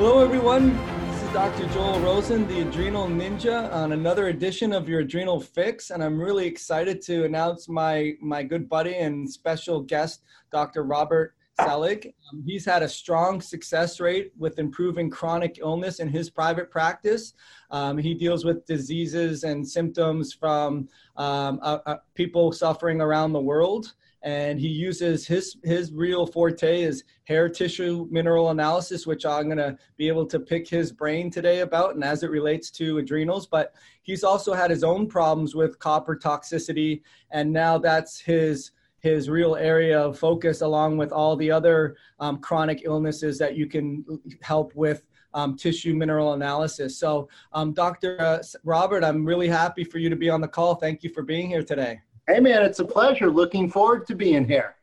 Hello, everyone. This is Dr. Joel Rosen, the Adrenal Ninja, on another edition of your Adrenal Fix, and I'm really excited to announce my my good buddy and special guest, Dr. Robert Selig. Um, he's had a strong success rate with improving chronic illness in his private practice. Um, he deals with diseases and symptoms from um, uh, uh, people suffering around the world and he uses his his real forte is hair tissue mineral analysis which i'm going to be able to pick his brain today about and as it relates to adrenals but he's also had his own problems with copper toxicity and now that's his his real area of focus along with all the other um, chronic illnesses that you can help with um, tissue mineral analysis. So um, dr uh, robert i'm really happy for you to be on the call. Thank you for being here today Hey, man, it's a pleasure. Looking forward to being here.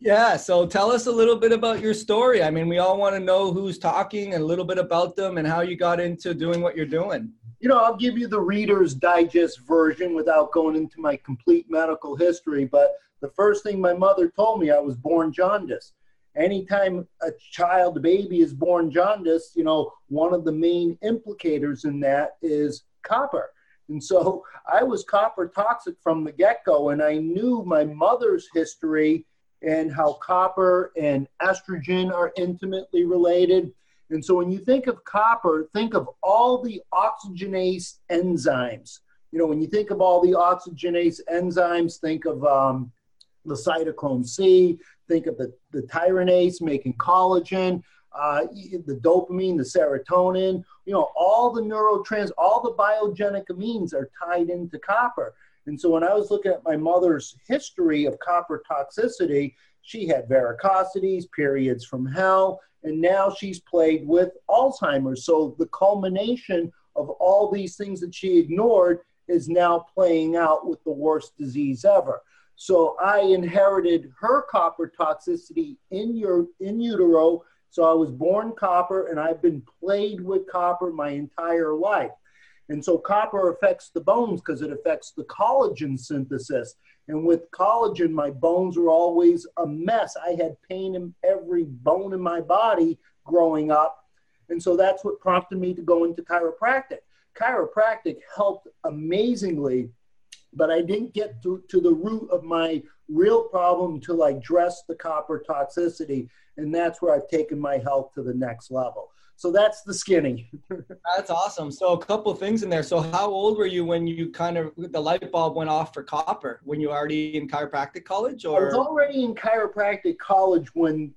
Yeah, so tell us a little bit about your story. I mean, we all want to know who's talking and a little bit about them and how you got into doing what you're doing. You know, I'll give you the Reader's Digest version without going into my complete medical history. But the first thing my mother told me, I was born jaundice. Anytime a child, baby is born jaundice, you know, one of the main implicators in that is copper. And so I was copper toxic from the get go, and I knew my mother's history and how copper and estrogen are intimately related. And so when you think of copper, think of all the oxygenase enzymes. You know, when you think of all the oxygenase enzymes, think of um, the cytochrome C, think of the, the tyrosinase making collagen, uh, the dopamine, the serotonin, you know, all the neurotrans, all the biogenic amines are tied into copper. And so when I was looking at my mother's history of copper toxicity, she had varicosities, periods from hell, and now she's played with Alzheimer's. So the culmination of all these things that she ignored is now playing out with the worst disease ever. So I inherited her copper toxicity in your in utero so I was born copper and I've been played with copper my entire life. And so copper affects the bones because it affects the collagen synthesis. And with collagen, my bones were always a mess. I had pain in every bone in my body growing up. And so that's what prompted me to go into chiropractic. Chiropractic helped amazingly, but I didn't get to, to the root of my real problem until I addressed the copper toxicity and that's where I've taken my health to the next level. So that's the skinny. that's awesome. So a couple things in there. So how old were you when you kind of the light bulb went off for copper? When you were already in chiropractic college, or I was already in chiropractic college when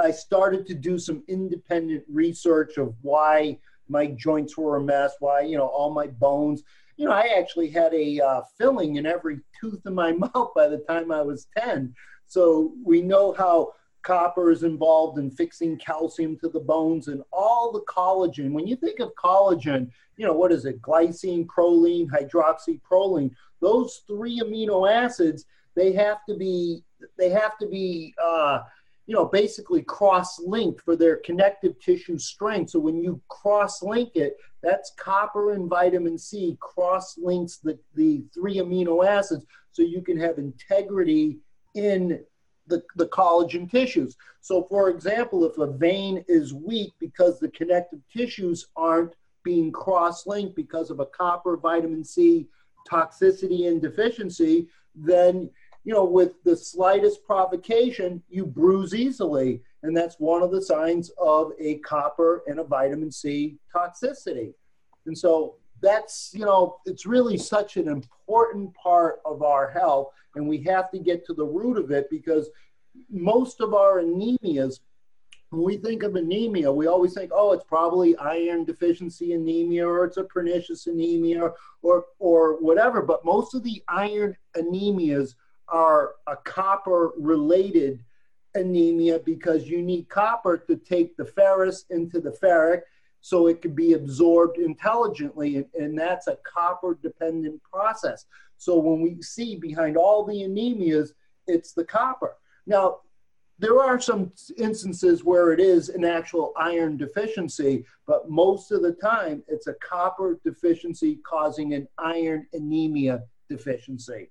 I started to do some independent research of why my joints were a mess, why you know all my bones. You know, I actually had a uh, filling in every tooth in my mouth by the time I was ten. So we know how copper is involved in fixing calcium to the bones and all the collagen. When you think of collagen, you know, what is it? Glycine, proline, hydroxyproline. Those three amino acids, they have to be, they have to be, uh, you know, basically cross-linked for their connective tissue strength. So when you cross-link it, that's copper and vitamin C cross-links the, the three amino acids so you can have integrity in the, the collagen tissues. So, for example, if a vein is weak because the connective tissues aren't being cross linked because of a copper, vitamin C toxicity and deficiency, then you know, with the slightest provocation, you bruise easily. And that's one of the signs of a copper and a vitamin C toxicity. And so that's, you know, it's really such an important part of our health and we have to get to the root of it because most of our anemias when we think of anemia, we always think, oh, it's probably iron deficiency anemia or it's a pernicious anemia or, or whatever. But most of the iron anemias are a copper related anemia because you need copper to take the ferrous into the ferric so it can be absorbed intelligently. And, and that's a copper dependent process. So when we see behind all the anemias, it's the copper. Now, there are some instances where it is an actual iron deficiency, but most of the time it's a copper deficiency causing an iron anemia deficiency.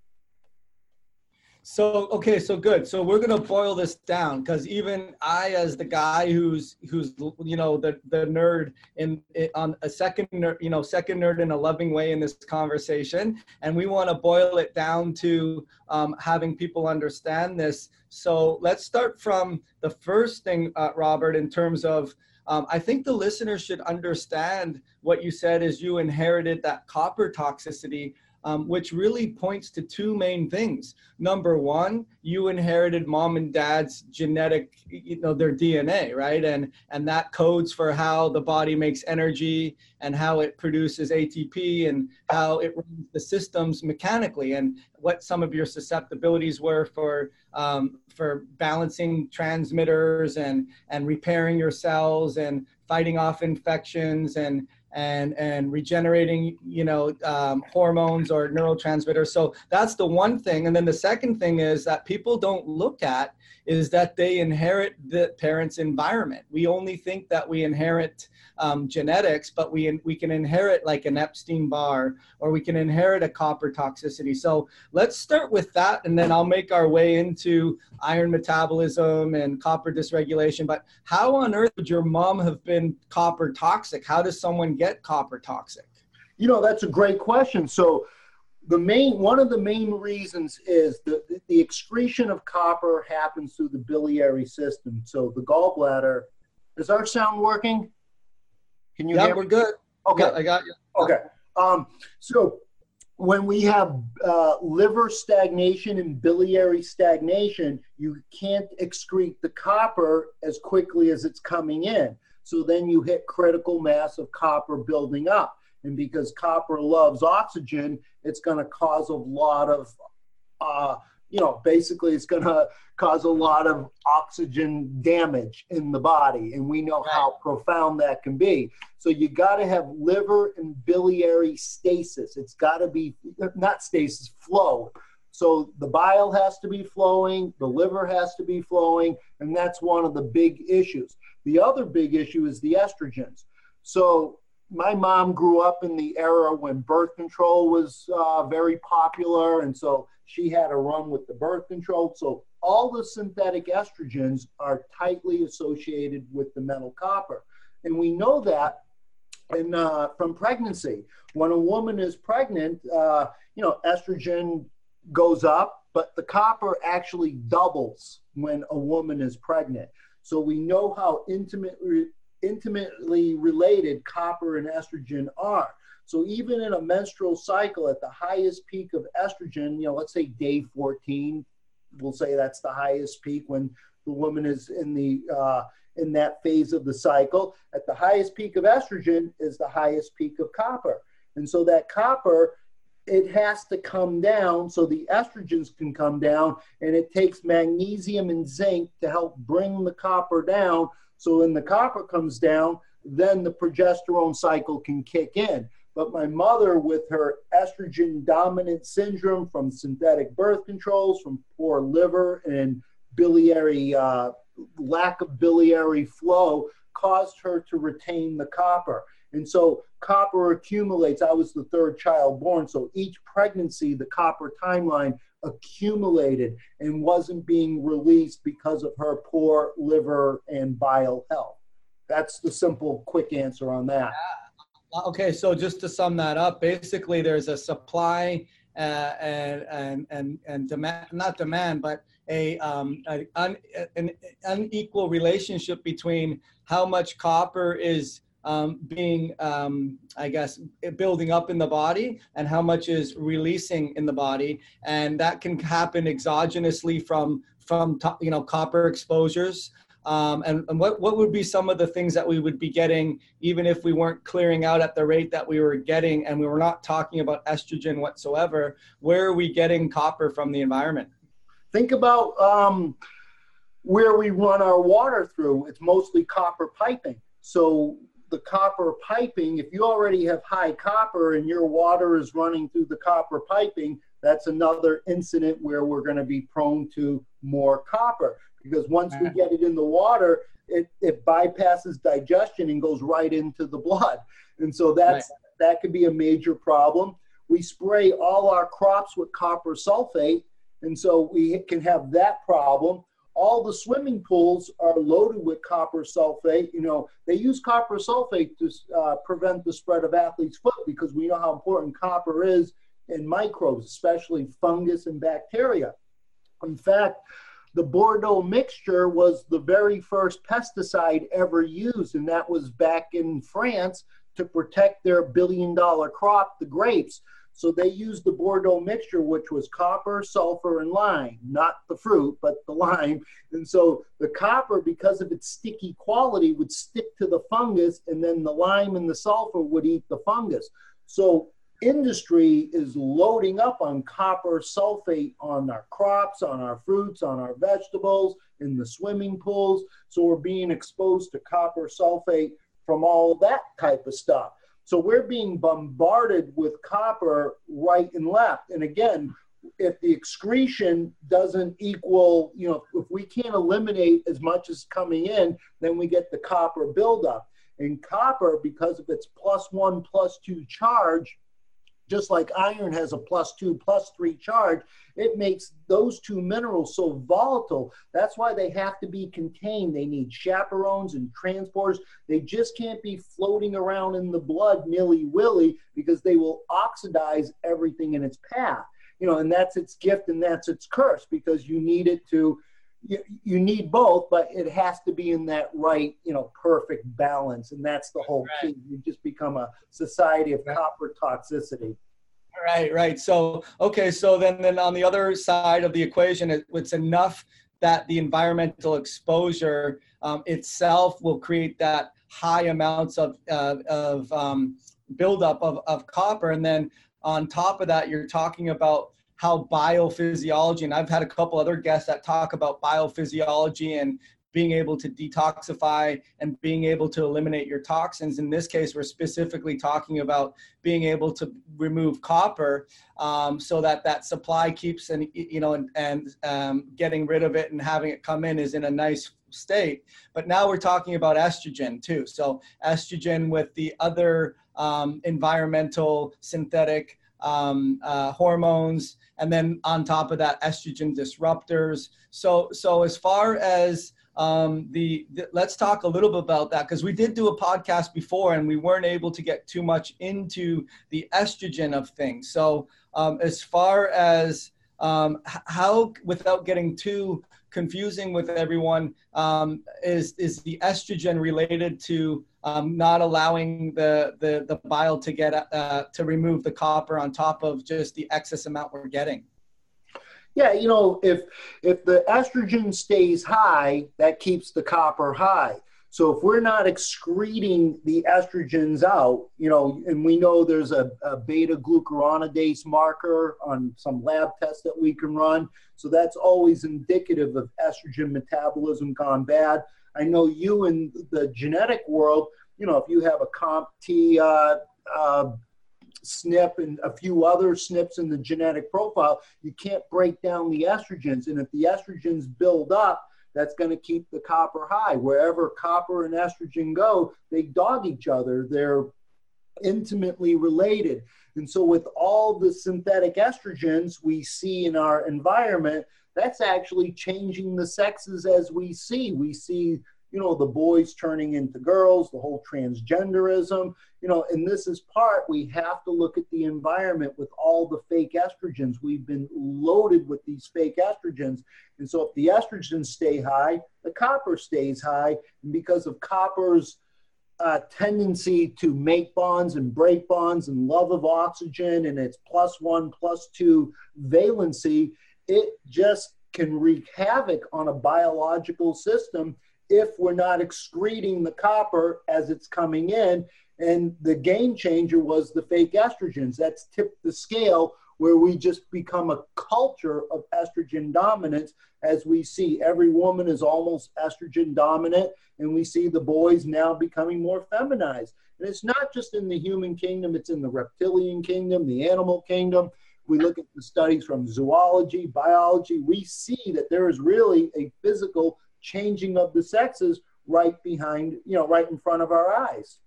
So okay, so good. So we're gonna boil this down because even I, as the guy who's who's you know the the nerd in, in on a second nerd, you know second nerd in a loving way in this conversation, and we want to boil it down to um, having people understand this. So let's start from the first thing, uh, Robert, in terms of. Um, I think the listeners should understand what you said is you inherited that copper toxicity um, which really points to two main things. Number one, you inherited mom and dad's genetic, you know, their DNA, right? And and that codes for how the body makes energy and how it produces ATP and how it runs the systems mechanically and what some of your susceptibilities were for um, for balancing transmitters and and repairing your cells and fighting off infections and and and regenerating you know um, hormones or neurotransmitters. So that's the one thing. And then the second thing is that people don't look at is that they inherit the parents environment we only think that we inherit um, genetics but we we can inherit like an epstein barr or we can inherit a copper toxicity so let's start with that and then i'll make our way into iron metabolism and copper dysregulation but how on earth would your mom have been copper toxic how does someone get get copper toxic? You know, that's a great question. So, the main one of the main reasons is the the excretion of copper happens through the biliary system. So the gallbladder. Is our sound working? Can you? Hear? Yeah, we're good. Okay, yeah, I got you. Okay. Um, so when we have uh, liver stagnation and biliary stagnation, you can't excrete the copper as quickly as it's coming in. So then you hit critical mass of copper building up. And because copper loves oxygen, it's going to cause a lot of, uh, you know, basically it's going to cause a lot of oxygen damage in the body. And we know right. how profound that can be. So you got to have liver and biliary stasis. It's got to be, not stasis, flow. So the bile has to be flowing, the liver has to be flowing, and that's one of the big issues. The other big issue is the estrogens. So my mom grew up in the era when birth control was uh, very popular, and so she had a run with the birth control. So all the synthetic estrogens are tightly associated with the metal copper, and we know that uh, from pregnancy. When a woman is pregnant, uh, you know, estrogen goes up, but the copper actually doubles when a woman is pregnant. So we know how intimately, intimately related copper and estrogen are. So even in a menstrual cycle at the highest peak of estrogen, you know, let's say day 14, we'll say that's the highest peak when the woman is in the uh, in that phase of the cycle. At the highest peak of estrogen is the highest peak of copper. And so that copper it has to come down so the estrogens can come down and it takes magnesium and zinc to help bring the copper down so when the copper comes down then the progesterone cycle can kick in but my mother with her estrogen dominant syndrome from synthetic birth controls from poor liver and biliary uh, lack of biliary flow caused her to retain the copper and so copper accumulates. I was the third child born. So each pregnancy, the copper timeline accumulated and wasn't being released because of her poor liver and bile health. That's the simple, quick answer on that. Okay, so just to sum that up, basically there's a supply uh, and, and, and, and demand, not demand, but a, um, a un, an unequal relationship between how much copper is um, being, um, I guess, building up in the body and how much is releasing in the body. And that can happen exogenously from, from you know, copper exposures. Um, and, and what, what would be some of the things that we would be getting even if we weren't clearing out at the rate that we were getting and we were not talking about estrogen whatsoever? Where are we getting copper from the environment? Think about um, where we run our water through. It's mostly copper piping. So the copper piping, if you already have high copper and your water is running through the copper piping, that's another incident where we're going to be prone to more copper. Because once we get it in the water, it, it bypasses digestion and goes right into the blood. And so that's right. that could be a major problem. We spray all our crops with copper sulfate, And so we can have that problem. All the swimming pools are loaded with copper sulfate. You know, they use copper sulfate to uh, prevent the spread of athlete's foot because we know how important copper is in microbes, especially fungus and bacteria. In fact, the Bordeaux mixture was the very first pesticide ever used, and that was back in France to protect their billion dollar crop, the grapes. So they used the Bordeaux mixture, which was copper, sulfur, and lime, not the fruit, but the lime. And so the copper, because of its sticky quality, would stick to the fungus, and then the lime and the sulfur would eat the fungus. So industry is loading up on copper sulfate on our crops, on our fruits, on our vegetables, in the swimming pools. So we're being exposed to copper sulfate from all that type of stuff. So we're being bombarded with copper right and left. And again, if the excretion doesn't equal, you know, if we can't eliminate as much as coming in, then we get the copper buildup. And copper, because of its plus one, plus two charge, just like iron has a plus two, plus three charge, it makes those two minerals so volatile. That's why they have to be contained. They need chaperones and transporters. They just can't be floating around in the blood nilly willy because they will oxidize everything in its path. You know, and that's its gift and that's its curse because you need it to you, you need both, but it has to be in that right, you know, perfect balance. And that's the whole right. key. You just become a society of right. copper toxicity. Right, right. So, okay, so then, then on the other side of the equation, it, it's enough that the environmental exposure um, itself will create that high amounts of, uh, of um, buildup of, of copper. And then on top of that, you're talking about how biophysiology, and I've had a couple other guests that talk about biophysiology and being able to detoxify and being able to eliminate your toxins. In this case, we're specifically talking about being able to remove copper um, so that that supply keeps and you know and, and um, getting rid of it and having it come in is in a nice state. But now we're talking about estrogen too. So estrogen with the other um, environmental synthetic um, uh, hormones, and then on top of that, estrogen disruptors. So, so as far as um, the, the, let's talk a little bit about that because we did do a podcast before and we weren't able to get too much into the estrogen of things. So, um, as far as um, how, without getting too confusing with everyone, um, is is the estrogen related to um, not allowing the, the, the bile to get uh, to remove the copper on top of just the excess amount we're getting. Yeah, you know, if if the estrogen stays high, that keeps the copper high. So if we're not excreting the estrogens out, you know, and we know there's a, a, beta glucuronidase marker on some lab tests that we can run. So that's always indicative of estrogen metabolism gone bad. I know you in the genetic world, you know, if you have a COMT uh, uh, SNP and a few other SNPs in the genetic profile, you can't break down the estrogens. And if the estrogens build up, that's going to keep the copper high. Wherever copper and estrogen go, they dog each other. They're intimately related. And so, with all the synthetic estrogens we see in our environment, that's actually changing the sexes as we see. We see, you know, the boys turning into girls, the whole transgenderism, you know, and this is part we have to look at the environment with all the fake estrogens. We've been loaded with these fake estrogens. And so if the estrogens stay high, the copper stays high. And because of copper's uh, tendency to make bonds and break bonds and love of oxygen and its plus one, plus two valency, it just can wreak havoc on a biological system if we're not excreting the copper as it's coming in. And the game changer was the fake estrogens. That's tipped the scale where we just become a culture of estrogen dominance as we see every woman is almost estrogen dominant and we see the boys now becoming more feminized and it's not just in the human kingdom it's in the reptilian kingdom the animal kingdom we look at the studies from zoology, biology, we see that there is really a physical changing of the sexes right behind, you know, right in front of our eyes.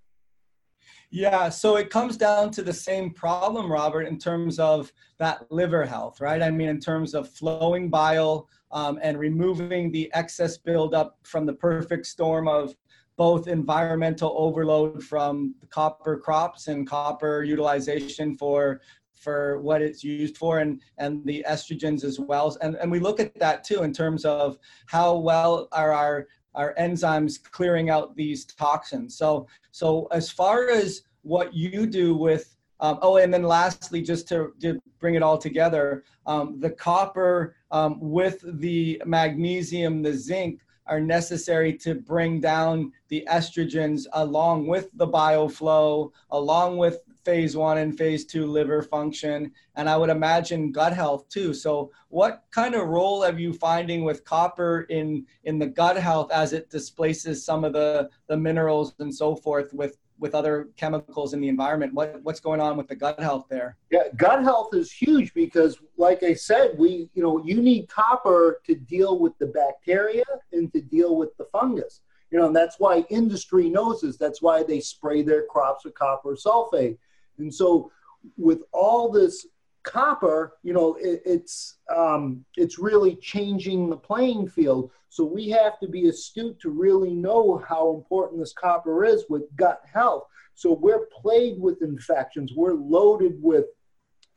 Yeah, so it comes down to the same problem, Robert, in terms of that liver health, right? I mean, in terms of flowing bile um, and removing the excess buildup from the perfect storm of both environmental overload from the copper crops and copper utilization for for what it's used for and and the estrogens as well and and we look at that too in terms of how well are our our enzymes clearing out these toxins. So, so as far as what you do with, um, oh, and then lastly, just to, to bring it all together, um, the copper um, with the magnesium, the zinc are necessary to bring down the estrogens along with the bioflow, along with phase one and phase two liver function, and I would imagine gut health too. So, what kind of role are you finding with copper in in the gut health as it displaces some of the the minerals and so forth with with other chemicals in the environment? What what's going on with the gut health there? Yeah, gut health is huge because, like I said, we you know you need copper to deal with the bacteria and to deal with the fungus. You know, and that's why industry knows this. That's why they spray their crops with copper sulfate and so with all this copper, you know, it, it's um, it's really changing the playing field. So we have to be astute to really know how important this copper is with gut health. So we're plagued with infections. We're loaded with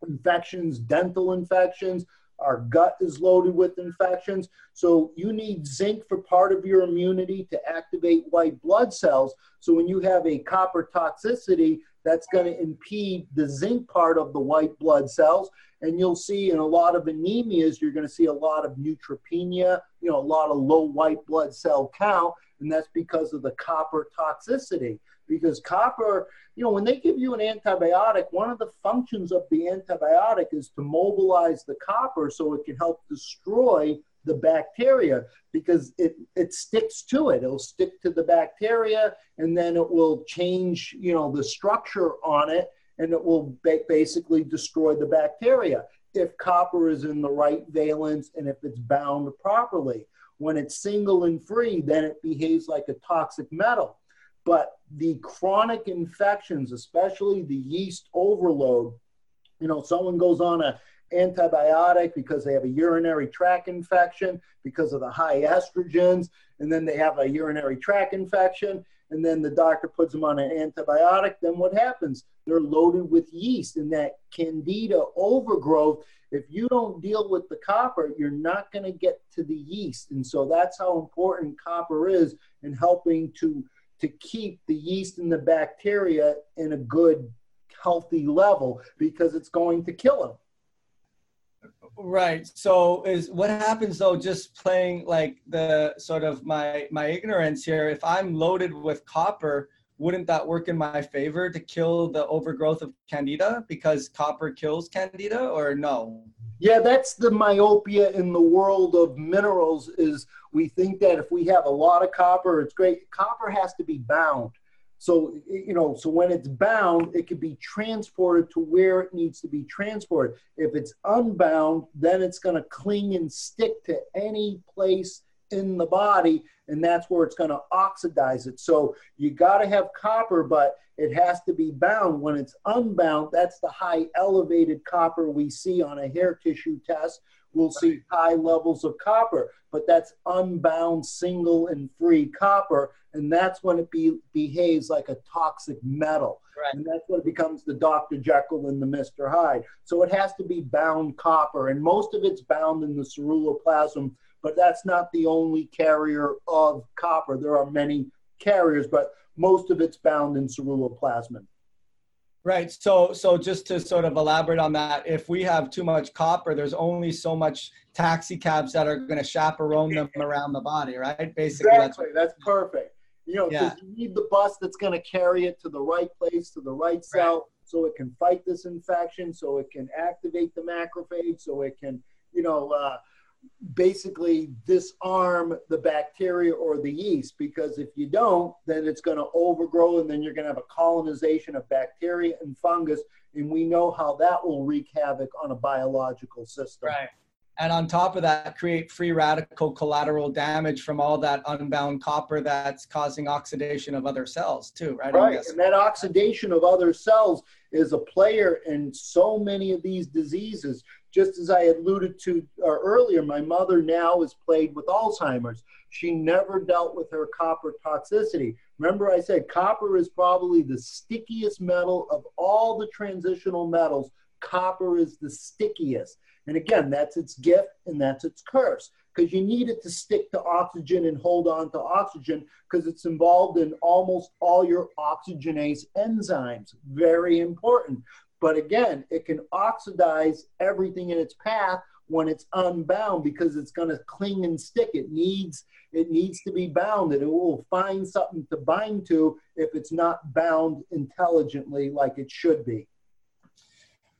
infections, dental infections. Our gut is loaded with infections. So you need zinc for part of your immunity to activate white blood cells. So when you have a copper toxicity, that's going to impede the zinc part of the white blood cells. And you'll see in a lot of anemias, you're going to see a lot of neutropenia, you know, a lot of low white blood cell count. And that's because of the copper toxicity. Because copper, you know, when they give you an antibiotic, one of the functions of the antibiotic is to mobilize the copper so it can help destroy the bacteria because it, it sticks to it. It'll stick to the bacteria and then it will change, you know, the structure on it and it will ba- basically destroy the bacteria if copper is in the right valence and if it's bound properly. When it's single and free, then it behaves like a toxic metal. But the chronic infections, especially the yeast overload, you know, someone goes on a antibiotic because they have a urinary tract infection because of the high estrogens, and then they have a urinary tract infection, and then the doctor puts them on an antibiotic, then what happens? They're loaded with yeast and that candida overgrowth. If you don't deal with the copper, you're not going to get to the yeast. And so that's how important copper is in helping to, to keep the yeast and the bacteria in a good, healthy level because it's going to kill them. Right. So is what happens though just playing like the sort of my my ignorance here if I'm loaded with copper wouldn't that work in my favor to kill the overgrowth of candida because copper kills candida or no? Yeah, that's the myopia in the world of minerals is we think that if we have a lot of copper it's great. Copper has to be bound. So, you know, so when it's bound, it can be transported to where it needs to be transported. If it's unbound, then it's going to cling and stick to any place in the body, and that's where it's going to oxidize it. So you got to have copper, but it has to be bound. When it's unbound, that's the high elevated copper we see on a hair tissue test. We'll see high levels of copper, but that's unbound, single, and free copper and that's when it be, behaves like a toxic metal. Right. And that's when it becomes the Dr. Jekyll and the Mr. Hyde. So it has to be bound copper, and most of it's bound in the ceruloplasmin, but that's not the only carrier of copper. There are many carriers, but most of it's bound in ceruloplasmin. Right. So, so just to sort of elaborate on that, if we have too much copper, there's only so much taxi cabs that are going to chaperone them around the body, right? Basically, exactly. that's, that's perfect. You know, because yeah. you need the bus that's going to carry it to the right place, to the right cell, right. so it can fight this infection, so it can activate the macrophage, so it can, you know, uh, basically disarm the bacteria or the yeast. Because if you don't, then it's going to overgrow, and then you're going to have a colonization of bacteria and fungus, and we know how that will wreak havoc on a biological system. Right and on top of that create free radical collateral damage from all that unbound copper that's causing oxidation of other cells too right right and that oxidation of other cells is a player in so many of these diseases just as i alluded to uh, earlier my mother now is plagued with alzheimer's she never dealt with her copper toxicity remember i said copper is probably the stickiest metal of all the transitional metals copper is the stickiest and again, that's its gift and that's its curse because you need it to stick to oxygen and hold on to oxygen because it's involved in almost all your oxygenase enzymes. Very important. But again, it can oxidize everything in its path when it's unbound because it's going to cling and stick. It needs it needs to be bound and it will find something to bind to if it's not bound intelligently like it should be.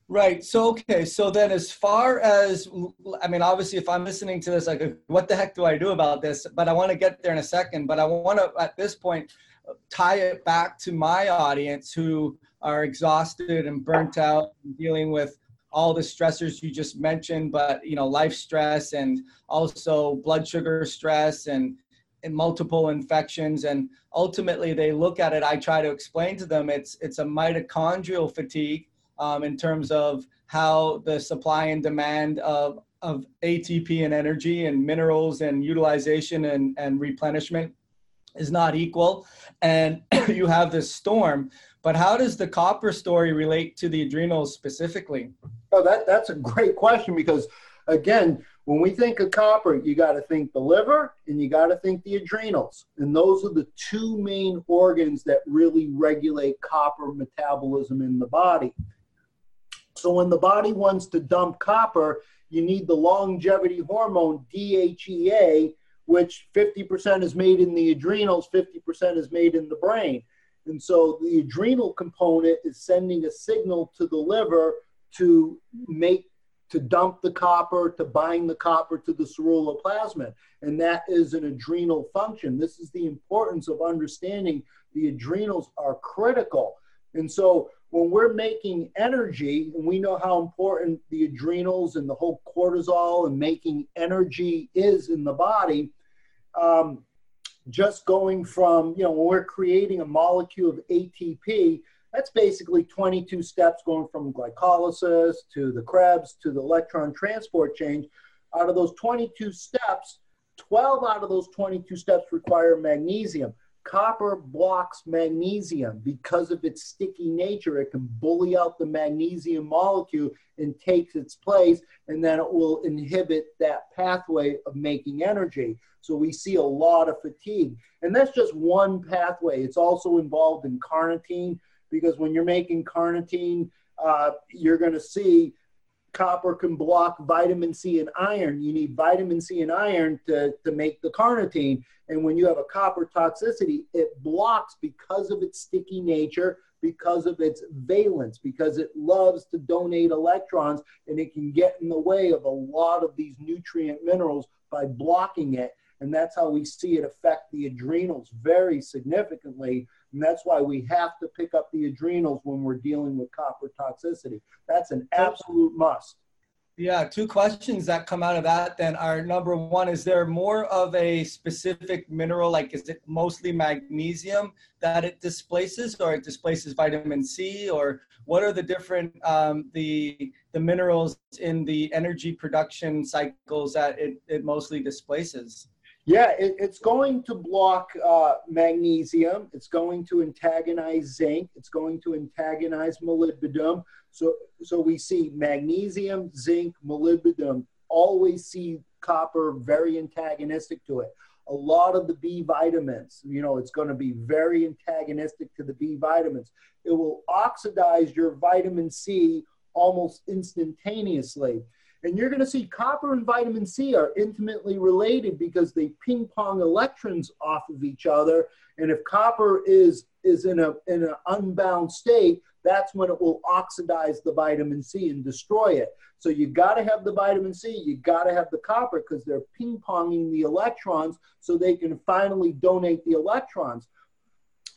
Right. So okay. So then, as far as I mean, obviously, if I'm listening to this, like, what the heck do I do about this? But I want to get there in a second. But I want to, at this point, tie it back to my audience who are exhausted and burnt out, dealing with all the stressors you just mentioned, but you know, life stress and also blood sugar stress and and multiple infections. And ultimately they look at it i try to explain to them it's it's a mitochondrial fatigue um, in terms of how the supply and demand of, of ATP and energy and minerals and utilization and, and replenishment is not equal. And you have this storm. But how does the copper story relate to the adrenals specifically? Oh, that, that's a great question because, again, when we think of copper, you got to think the liver and you got to think the adrenals. And those are the two main organs that really regulate copper metabolism in the body. So when the body wants to dump copper, you need the longevity hormone DHEA, which 50% is made in the adrenals, 50% is made in the brain. And so the adrenal component is sending a signal to the liver to make to dump the copper, to bind the copper to the ceruloplasmin. And that is an adrenal function. This is the importance of understanding the adrenals are critical. And so when we're making energy, and we know how important the adrenals and the whole cortisol and making energy is in the body, um, just going from, you know, when we're creating a molecule of ATP, that's basically 22 steps going from glycolysis to the Krebs to the electron transport chain. Out of those 22 steps, 12 out of those 22 steps require magnesium. Copper blocks magnesium because of its sticky nature. It can bully out the magnesium molecule and takes its place, and then it will inhibit that pathway of making energy. So we see a lot of fatigue. And that's just one pathway. It's also involved in carnitine because when you're making carnitine, uh, you're going to see copper can block vitamin C and iron. You need vitamin C and iron to, to make the carnitine. And when you have a copper toxicity, it blocks because of its sticky nature, because of its valence, because it loves to donate electrons and it can get in the way of a lot of these nutrient minerals by blocking it. And that's how we see it affect the adrenals very significantly and that's why we have to pick up the adrenals when we're dealing with copper toxicity. That's an absolute must. Yeah, two questions that come out of that then are number one, is there more of a specific mineral, like is it mostly magnesium that it displaces or it displaces vitamin C or what are the different, um, the, the minerals in the energy production cycles that it, it mostly displaces? Yeah, it, it's going to block uh, magnesium. It's going to antagonize zinc. It's going to antagonize molybdenum. So, so we see magnesium, zinc, molybdenum. Always see copper very antagonistic to it. A lot of the B vitamins, you know, it's going to be very antagonistic to the B vitamins. It will oxidize your vitamin C almost instantaneously. And you're going to see copper and vitamin C are intimately related because they ping pong electrons off of each other. And if copper is, is in, a, in an unbound state, that's when it will oxidize the vitamin C and destroy it. So you got to have the vitamin C, you got to have the copper because they're ping ponging the electrons so they can finally donate the electrons.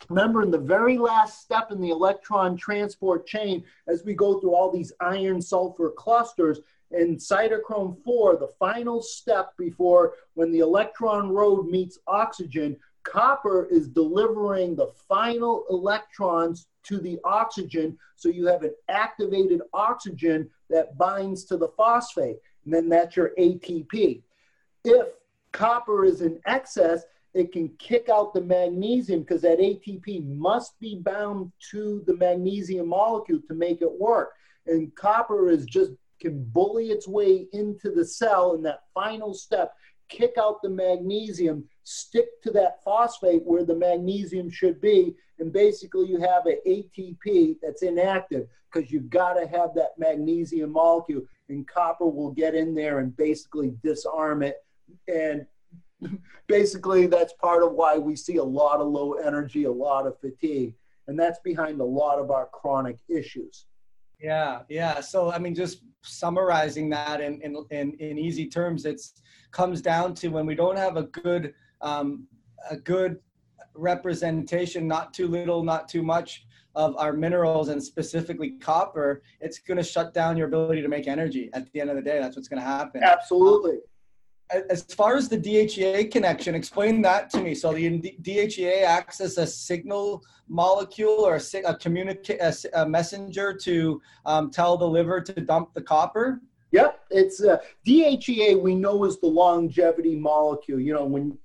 remember in the very last step in the electron transport chain, as we go through all these iron sulfur clusters, in cytochrome 4, the final step before when the electron road meets oxygen, copper is delivering the final electrons to the oxygen. So you have an activated oxygen that binds to the phosphate. And then that's your ATP. If copper is in excess, it can kick out the magnesium because that ATP must be bound to the magnesium molecule to make it work. And copper is just can bully its way into the cell in that final step, kick out the magnesium, stick to that phosphate where the magnesium should be, and basically you have an ATP that's inactive because you've got to have that magnesium molecule, and copper will get in there and basically disarm it. And basically, that's part of why we see a lot of low energy, a lot of fatigue, and that's behind a lot of our chronic issues. Yeah, yeah. So I mean, just summarizing that in in in, in easy terms, it's comes down to when we don't have a good um, a good representation, not too little, not too much of our minerals and specifically copper, it's going to shut down your ability to make energy. At the end of the day, that's what's going to happen. Absolutely. As far as the DHEA connection, explain that to me. So the DHEA acts as a signal molecule or a, a communicate a, messenger to um, tell the liver to dump the copper. Yep, it's uh, DHEA. We know is the longevity molecule. You know, when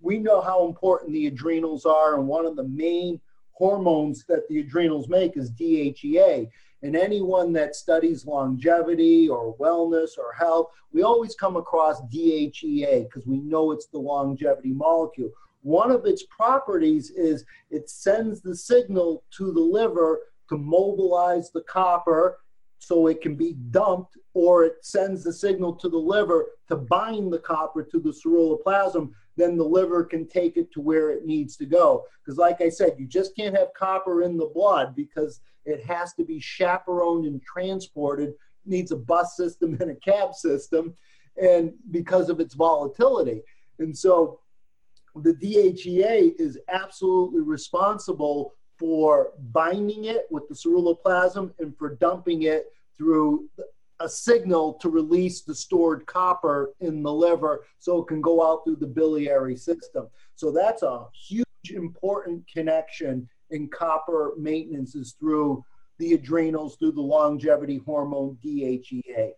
we know how important the adrenals are, and one of the main hormones that the adrenals make is DHEA. And anyone that studies longevity or wellness or health, we always come across DHEA because we know it's the longevity molecule. One of its properties is it sends the signal to the liver to mobilize the copper so it can be dumped, or it sends the signal to the liver to bind the copper to the ceruloplasmin then the liver can take it to where it needs to go. Because, like I said, you just can't have copper in the blood because it has to be chaperoned and transported. It needs a bus system and a cab system, and because of its volatility. And so, the DHEA is absolutely responsible for binding it with the ceruloplasmin and for dumping it through a signal to release the stored copper in the liver so it can go out through the biliary system. So that's a huge important connection in copper maintenance is through the adrenals, through the longevity hormone DHEA.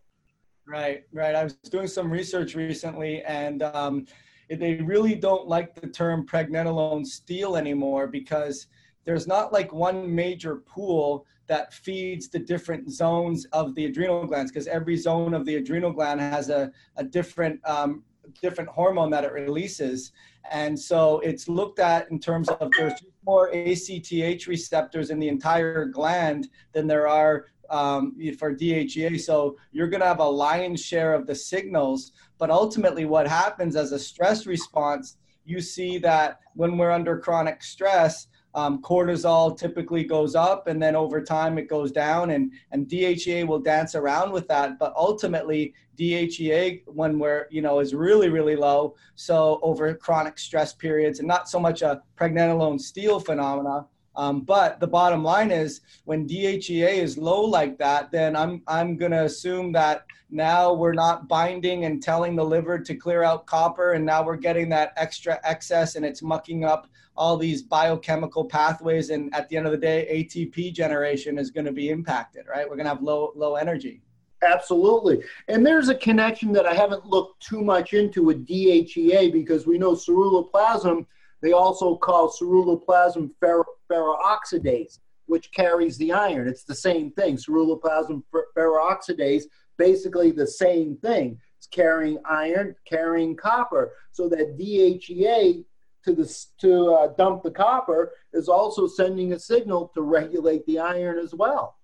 Right, right. I was doing some research recently and um, they really don't like the term pregnenolone steal anymore because there's not like one major pool that feeds the different zones of the adrenal glands because every zone of the adrenal gland has a, a different um, different hormone that it releases and so it's looked at in terms of there's more ACTH receptors in the entire gland than there are um, for DHEA. So you're going to have a lion's share of the signals. But ultimately, what happens as a stress response, you see that when we're under chronic stress, um, cortisol typically goes up and then over time it goes down and, and DHEA will dance around with that. But ultimately DHEA when we're, you know, is really, really low. So over chronic stress periods and not so much a pregnenolone steal phenomena. Um, but the bottom line is when DHEA is low like that, then I'm, I'm to assume that now we're not binding and telling the liver to clear out copper. And now we're getting that extra excess and it's mucking up all these biochemical pathways and at the end of the day atp generation is going to be impacted right we're going to have low low energy absolutely and there's a connection that i haven't looked too much into with dhea because we know ceruloplasmin they also call ceruloplasmin ferro, ferrooxidase which carries the iron it's the same thing ceruloplasmin ferrooxidase basically the same thing it's carrying iron carrying copper so that dhea to the to uh, dump the copper is also sending a signal to regulate the iron as well.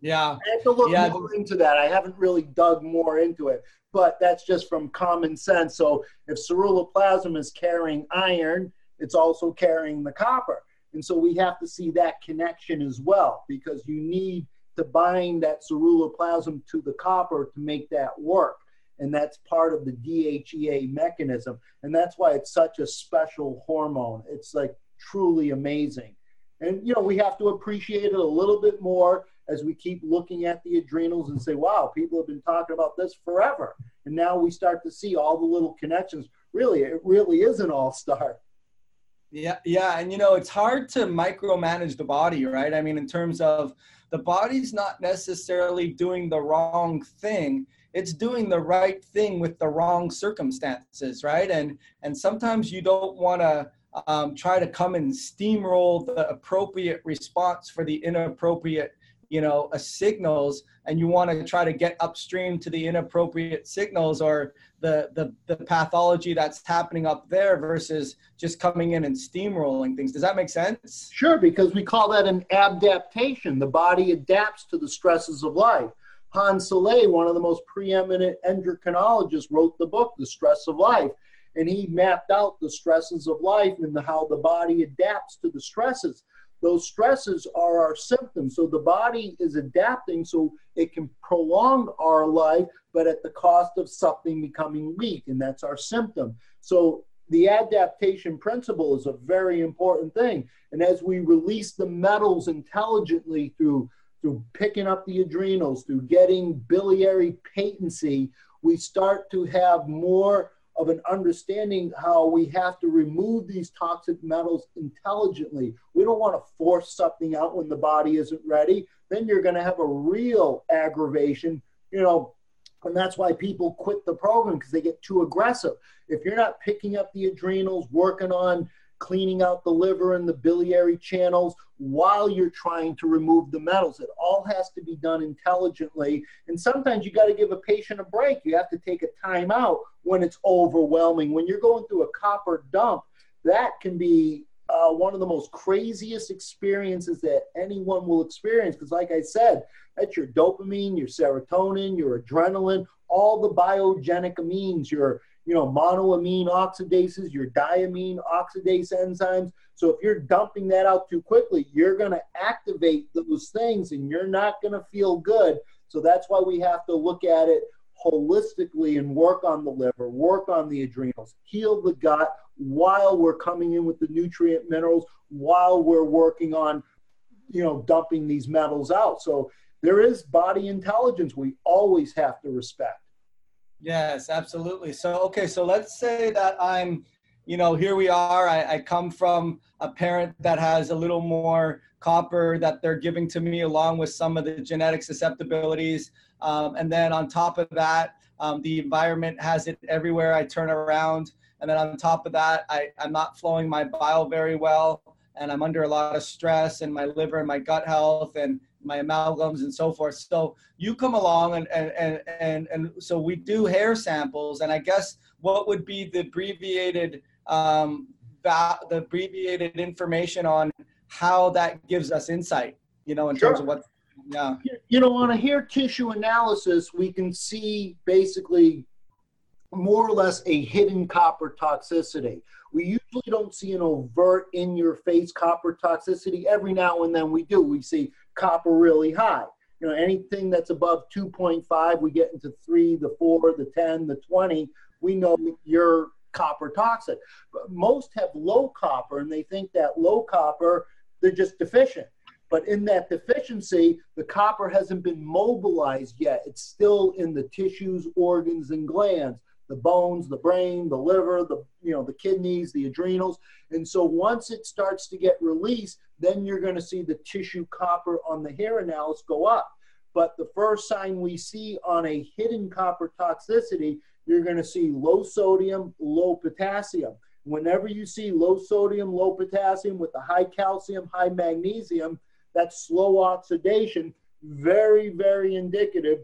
Yeah, I have to look yeah. more into that. I haven't really dug more into it, but that's just from common sense. So if ceruloplasmin is carrying iron, it's also carrying the copper, and so we have to see that connection as well because you need to bind that ceruloplasmin to the copper to make that work and that's part of the DHEA mechanism. And that's why it's such a special hormone. It's like truly amazing. And, you know, we have to appreciate it a little bit more as we keep looking at the adrenals and say, wow, people have been talking about this forever. And now we start to see all the little connections. Really, it really is an all star. Yeah, yeah, and you know it's hard to micromanage the body, right? I mean, in terms of the body's not necessarily doing the wrong thing; it's doing the right thing with the wrong circumstances, right? And and sometimes you don't want to um, try to come and steamroll the appropriate response for the inappropriate you know a signals and you want to try to get upstream to the inappropriate signals or the, the the pathology that's happening up there versus just coming in and steamrolling things. Does that make sense? Sure because we call that an adaptation. The body adapts to the stresses of life. Hans Selye, one of the most preeminent endocrinologists wrote the book the stress of life and he mapped out the stresses of life and the, how the body adapts to the stresses those stresses are our symptoms. So the body is adapting so it can prolong our life, but at the cost of something becoming weak, and that's our symptom. So the adaptation principle is a very important thing. And as we release the metals intelligently through through picking up the adrenals, through getting biliary patency, we start to have more of an understanding how we have to remove these toxic metals intelligently. We don't want to force something out when the body isn't ready. Then you're going to have a real aggravation, you know, and that's why people quit the program because they get too aggressive. If you're not picking up the adrenals, working on cleaning out the liver and the biliary channels while you're trying to remove the metals. It all has to be done intelligently. And sometimes you got to give a patient a break. You have to take a time out when it's overwhelming. When you're going through a copper dump, that can be uh, one of the most craziest experiences that anyone will experience. Because, like I said, that's your dopamine, your serotonin, your adrenaline, all the biogenic amines, your you know, monoamine oxidases, your diamine oxidase enzymes. So if you're dumping that out too quickly, you're going to activate those things and you're not going to feel good. So that's why we have to look at it holistically and work on the liver, work on the adrenals, heal the gut while we're coming in with the nutrient minerals, while we're working on, you know, dumping these metals out. So there is body intelligence we always have to respect. Yes, absolutely. So, okay, so let's say that I'm, you know, here we are. I, I come from a parent that has a little more copper that they're giving to me along with some of the genetic susceptibilities. Um, and then on top of that, um, the environment has it everywhere I turn around. And then on top of that, I, I'm not flowing my bile very well and I'm under a lot of stress and my liver and my gut health and my amalgams and so forth. So you come along and, and, and, and, and so we do hair samples. And I guess what would be the abbreviated, um, the abbreviated information on how that gives us insight, you know, in sure. terms of what, yeah. You know, on a hair tissue analysis, we can see basically more or less a hidden copper toxicity. We usually don't see an overt in your face copper toxicity. Every now and then we do. We see copper really high. You know, anything that's above 2.5, we get into 3, the 4, the 10, the 20, we know you're copper toxic. But most have low copper and they think that low copper, they're just deficient. But in that deficiency, the copper hasn't been mobilized yet. It's still in the tissues, organs, and glands the bones, the brain, the liver, the you know the kidneys, the adrenals. And so once it starts to get released, then you're going to see the tissue copper on the hair analysis go up. But the first sign we see on a hidden copper toxicity, you're going to see low sodium, low potassium. Whenever you see low sodium, low potassium with the high calcium, high magnesium, that's slow oxidation, very, very indicative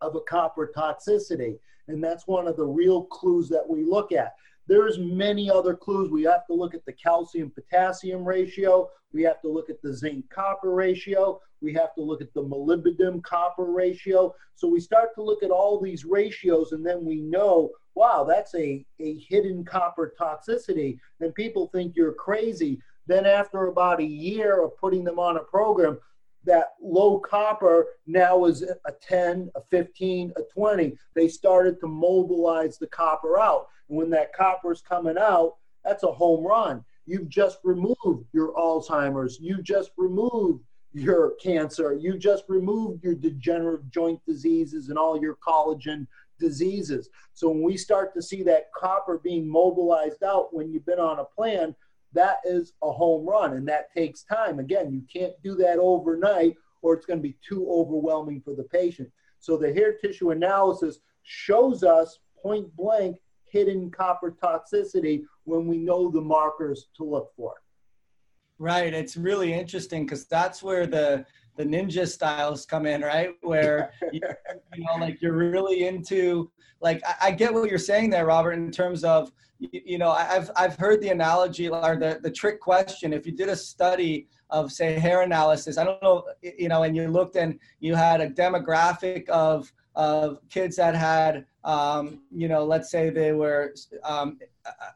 of a copper toxicity. And that's one of the real clues that we look at. There's many other clues. We have to look at the calcium potassium ratio. We have to look at the zinc copper ratio. We have to look at the molybdenum copper ratio. So we start to look at all these ratios and then we know, wow, that's a, a hidden copper toxicity. And people think you're crazy. Then after about a year of putting them on a program, that low copper now is a 10, a 15, a 20. They started to mobilize the copper out. And when that copper is coming out, that's a home run. you've just removed your Alzheimer's, you just removed your cancer, you just removed your degenerative joint diseases and all your collagen diseases. So when we start to see that copper being mobilized out when you've been on a plan, that is a home run and that takes time. Again, you can't do that overnight or it's going to be too overwhelming for the patient. So the hair tissue analysis shows us point blank hidden copper toxicity when we know the markers to look for. Right. It's really interesting because that's where the the ninja styles come in, right? Where you, you know, like you're really into like I, I, get what you're saying there, Robert, in terms of you, you know I've I've heard the analogy or the the trick question. If you did a study of say hair analysis, I don't know, you know, and you looked and you had a demographic of of kids that had um, you know, let's say they were um,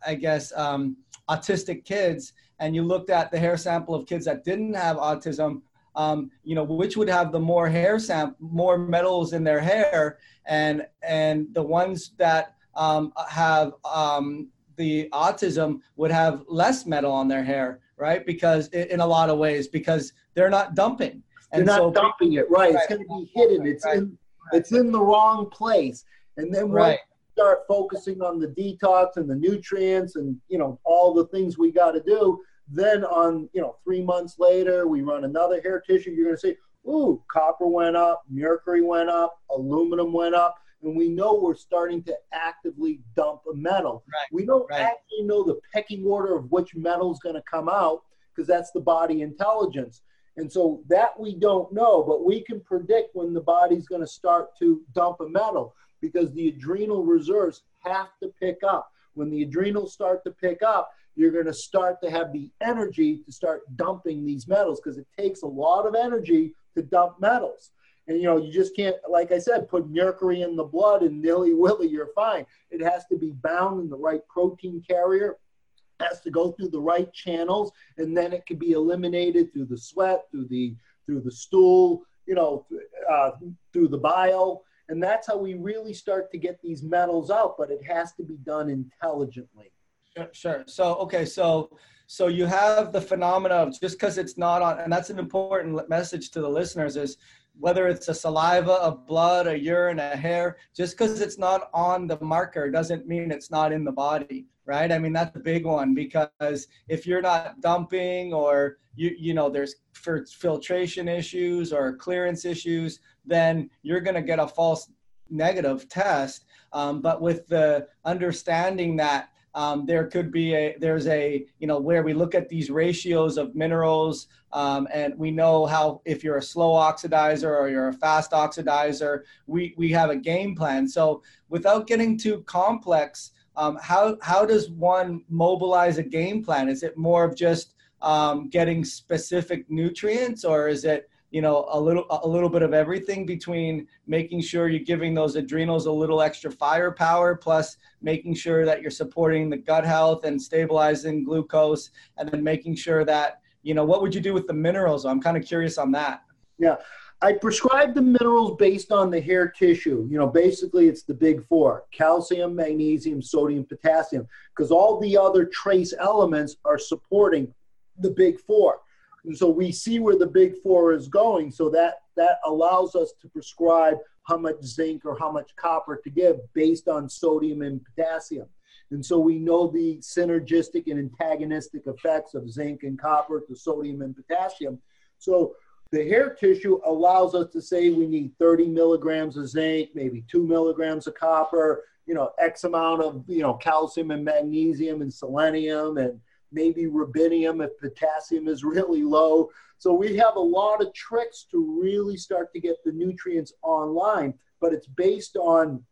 I guess um, autistic kids and you looked at the hair sample of kids that didn't have autism, um, you know, which would have the more hair sample, more metals in their hair, and and the ones that um, have um, the autism would have less metal on their hair, right? Because in a lot of ways, because they're not dumping. And they're not so, dumping it, right? right. It's going to be hidden. It's right. in it's in the wrong place. And then right start focusing on the detox and the nutrients and you know all the things we got to do then on you know three months later we run another hair tissue you're going to say ooh copper went up mercury went up aluminum went up and we know we're starting to actively dump a metal right. we don't right. actually know the pecking order of which metal is going to come out because that's the body intelligence and so that we don't know but we can predict when the body's going to start to dump a metal because the adrenal reserves have to pick up. When the adrenals start to pick up, you're going to start to have the energy to start dumping these metals because it takes a lot of energy to dump metals. And you know, you just can't, like I said, put mercury in the blood and nilly willy, you're fine. It has to be bound in the right protein carrier, has to go through the right channels, and then it can be eliminated through the sweat, through the through the stool, you know, uh, through the bile. And that's how we really start to get these metals out, but it has to be done intelligently. Sure. So, okay, so so you have the phenomena of just because it's not on, and that's an important message to the listeners is whether it's a saliva, a blood, a urine, a hair, just because it's not on the marker doesn't mean it's not in the body, right? I mean, that's a big one because if you're not dumping or you, you know, there's for filtration issues or clearance issues, then you're going to get a false negative test. Um, but with the understanding that um, there could be a there's a you know where we look at these ratios of minerals um, and we know how if you're a slow oxidizer or you're a fast oxidizer we we have a game plan. So without getting too complex um, how how does one mobilize a game plan? Is it more of just um, getting specific nutrients or is it you know a little a little bit of everything between making sure you're giving those adrenals a little extra firepower plus making sure that you're supporting the gut health and stabilizing glucose and then making sure that you know what would you do with the minerals? I'm kind of curious on that. Yeah. I prescribe the minerals based on the hair tissue. You know basically it's the big four calcium magnesium sodium potassium because all the other trace elements are supporting the big four and so we see where the big four is going. So that, that allows us to prescribe how much zinc or how much copper to give based on sodium and potassium. And so we know the synergistic and antagonistic effects of zinc and copper to sodium and potassium. So the hair tissue allows us to say we need 30 milligrams of zinc, maybe two milligrams of copper, you know, X amount of, you know, calcium and magnesium and selenium and maybe rubidium if potassium is really low. So we have a lot of tricks to really start to get the nutrients online, but it's based on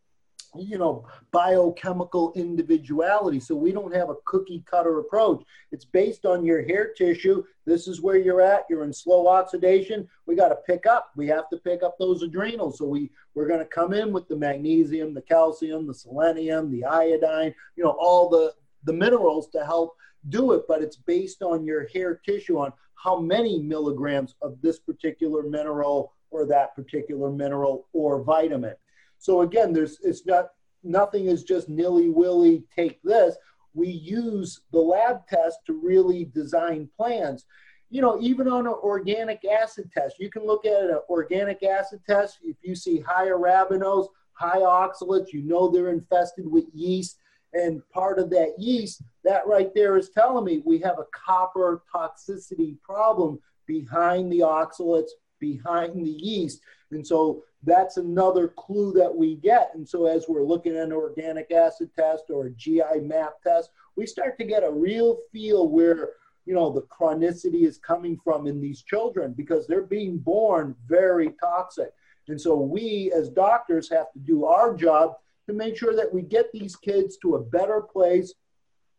you know biochemical individuality. So we don't have a cookie cutter approach. It's based on your hair tissue. This is where you're at. You're in slow oxidation. We got to pick up. We have to pick up those adrenals. So we we're going to come in with the magnesium the calcium the selenium the iodine you know all the the minerals to help do it, but it's based on your hair tissue on how many milligrams of this particular mineral or that particular mineral or vitamin. So again, there's it's not nothing is just nilly willy take this. we use the lab test to really design plans. You know, even on an organic acid test, you can look at an organic acid test. If you see high arabinose, high oxalates, you know they're infested with yeast. And part of that yeast, that right there is telling me we have a copper toxicity problem behind the oxalates, behind the yeast. And so that's another clue that we get. And so as we're looking at an organic acid test or a GI map test, we start to get a real feel where you know the chronicity is coming from in these children because they're being born very toxic. And so we as doctors have to do our job to make sure that we get these kids to a better place